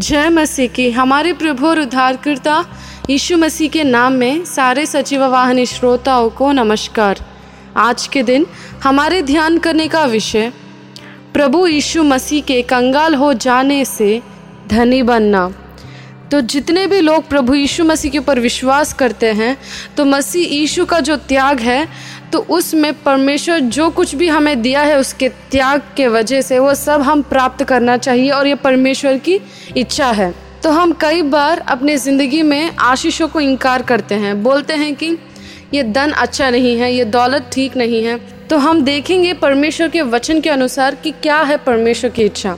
जय मसीह की। हमारे प्रभु और उद्धारकर्ता यीशु मसीह के नाम में सारे सचिव वाहन श्रोताओं को नमस्कार। आज के दिन हमारे ध्यान करने का विषय, प्रभु यीशु मसीह के कंगाल हो जाने से धनी बनना। तो जितने भी लोग प्रभु यीशु मसीह के ऊपर विश्वास करते हैं तो मसीह यीशु का जो त्याग है तो उसमें परमेश्वर जो कुछ भी हमें दिया है उसके त्याग के वजह से वो सब हम प्राप्त करना चाहिए और ये परमेश्वर की इच्छा है। तो हम कई बार अपने ज़िंदगी में आशीषों को इनकार करते हैं, बोलते हैं कि ये धन अच्छा नहीं है, ये दौलत ठीक नहीं है। तो हम देखेंगे परमेश्वर के वचन के अनुसार कि क्या है परमेश्वर की इच्छा।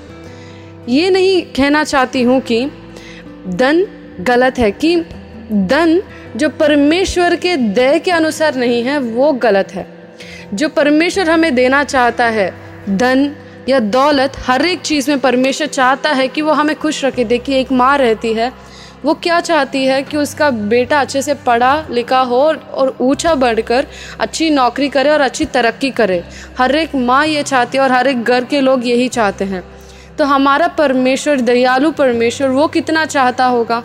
ये नहीं कहना चाहती हूँ कि धन गलत है कि धन जो परमेश्वर के दय के अनुसार नहीं है, वो गलत है। जो परमेश्वर हमें देना चाहता है, धन या दौलत, हर एक चीज़ में परमेश्वर चाहता है कि वो हमें खुश रखे। देखिए, एक माँ रहती है, वो क्या चाहती है कि उसका बेटा अच्छे से पढ़ा लिखा हो और ऊँचा बढ़कर अच्छी नौकरी करे और अच्छी तरक्की करे। हर एक माँ ये चाहती है और हर एक घर के लोग यही चाहते हैं। तो हमारा परमेश्वर, दयालु परमेश्वर, वो कितना चाहता होगा?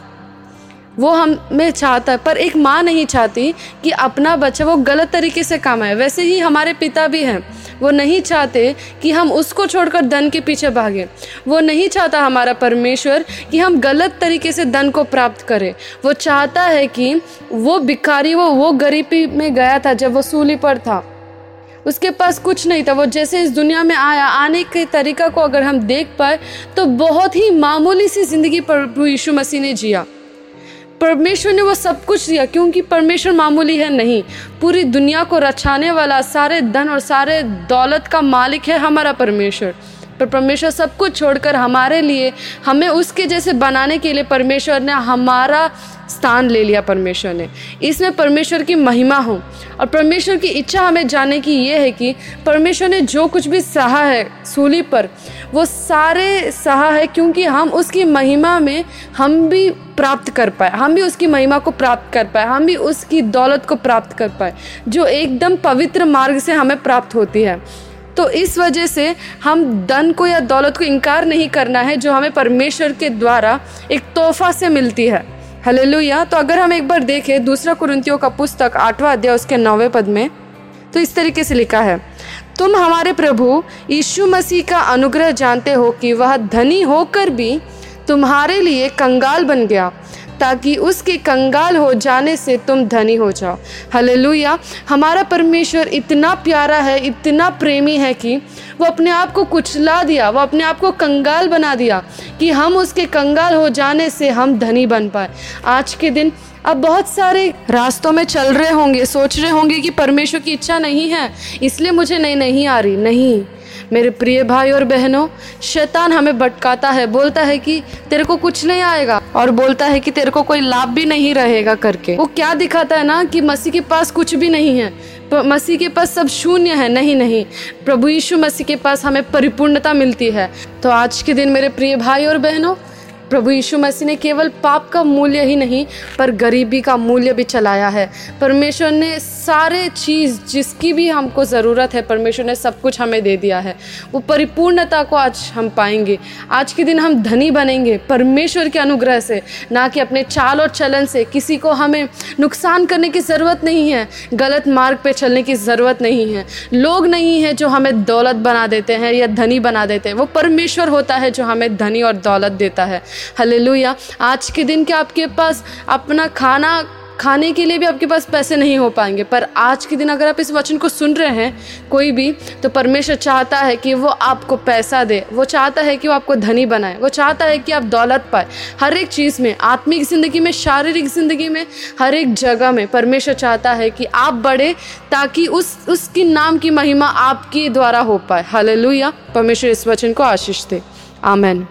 वो हमें चाहता है, पर एक माँ नहीं चाहती कि अपना बच्चा वो गलत तरीके से कमाए वैसे ही हमारे पिता भी हैं। वो नहीं चाहते कि हम उसको छोड़कर धन के पीछे भागें। वो नहीं चाहता हमारा परमेश्वर कि हम गलत तरीके से धन को प्राप्त करें। वो चाहता है कि वो भिखारी वो वो गरीबी में गया था जब वो सूली पर था। उसके पास कुछ नहीं था। वो जैसे इस दुनिया में आया, आने के तरीका को अगर हम देख पाए तो बहुत ही मामूली सी ज़िंदगी प्रभु यीशु मसीह ने जिया। परमेश्वर ने वो सब कुछ दिया, क्योंकि परमेश्वर मामूली है नहीं। पूरी दुनिया को रचाने वाला, सारे धन और सारे दौलत का मालिक है हमारा परमेश्वर। पर परमेश्वर सब कुछ छोड़कर हमारे लिए, हमें उसके जैसे बनाने के लिए परमेश्वर ने हमारा स्थान ले लिया परमेश्वर ने। इसमें परमेश्वर की महिमा हो और परमेश्वर की इच्छा हमें जाने की ये है कि परमेश्वर ने जो कुछ भी सहा है सूली पर, वो सारे सहा है क्योंकि हम उसकी महिमा में हम भी प्राप्त कर पाए, हम भी उसकी महिमा को प्राप्त कर पाए, हम भी उसकी दौलत को प्राप्त कर पाए, जो एकदम पवित्र मार्ग से हमें प्राप्त होती है। तो इस वजह से हम धन को या दौलत को इनकार नहीं करना है, जो हमें परमेश्वर के द्वारा एक तोहफा से मिलती है। हले तो अगर हम एक बार देखें, दूसरा कुरंतियों का पुस्तक, आठवां अध्याय, उसके नौवे पद में तो इस तरीके से लिखा है, तुम हमारे प्रभु यीशु मसीह का अनुग्रह जानते हो कि वह धनी होकर भी तुम्हारे लिए कंगाल बन गया। ताकि उसके कंगाल हो जाने से तुम धनी हो जाओ। हलेलुया। हमारा परमेश्वर इतना प्यारा है, इतना प्रेमी है कि वो अपने आप को कुचला दिया, वो अपने आप को कंगाल बना दिया कि हम उसके कंगाल हो जाने से हम धनी बन पाए। आज के दिन अब बहुत सारे रास्तों में चल रहे होंगे, सोच रहे होंगे कि परमेश्वर की इच्छा नहीं है, इसलिए मुझे नहीं नहीं आ रही, नहीं। मेरे प्रिय भाई और बहनों, शैतान हमें भटकाता है, बोलता है कि तेरे को कुछ नहीं आएगा, और बोलता है कि तेरे को कोई लाभ भी नहीं रहेगा करके। वो क्या दिखाता है ना कि मसीह के पास कुछ भी नहीं है। मसीह के पास सब शून्य है, नहीं नहीं। प्रभु यीशु मसीह के पास हमें परिपूर्णता मिलती है। तो आज के दिन मेरे प्रिय भाई और बहनों, प्रभु यीशु मसीह ने केवल पाप का मूल्य ही नहीं, पर गरीबी का मूल्य भी चलाया है। परमेश्वर ने सारे चीज़ जिसकी भी हमको ज़रूरत है, परमेश्वर ने सब कुछ हमें दे दिया है। वो परिपूर्णता को आज हम पाएँगे। आज के दिन हम धनी बनेंगे, परमेश्वर के अनुग्रह से, ना कि अपने चाल और चलन से। किसी को हमें नुकसान करने की ज़रूरत नहीं है, गलत मार्ग पे चलने की ज़रूरत नहीं है। लोग नहीं है जो हमें दौलत बना देते हैं या धनी बना देते हैं। वो परमेश्वर होता है जो हमें धनी और दौलत देता है। हले आज के दिन क्या आपके पास अपना खाना खाने के लिए भी आपके पास पैसे नहीं हो पाएँगे। पर आज के दिन अगर आप इस वचन को सुन रहे हैं, कोई भी तो परमेश्वर चाहता है कि वो आपको पैसा दे। वो चाहता है कि वो आपको धनी बनाए। वो चाहता है कि आप दौलत पाए। हर एक चीज़ में, आत्मिक ज़िंदगी में, शारीरिक ज़िंदगी में, हर एक जगह में परमेश्वर चाहता है कि आप बढ़े ताकि उस, उसकी नाम की महिमा आपके द्वारा हो पाए। हालेलुया। परमेश्वर इस वचन को आशीष दे। आमेन।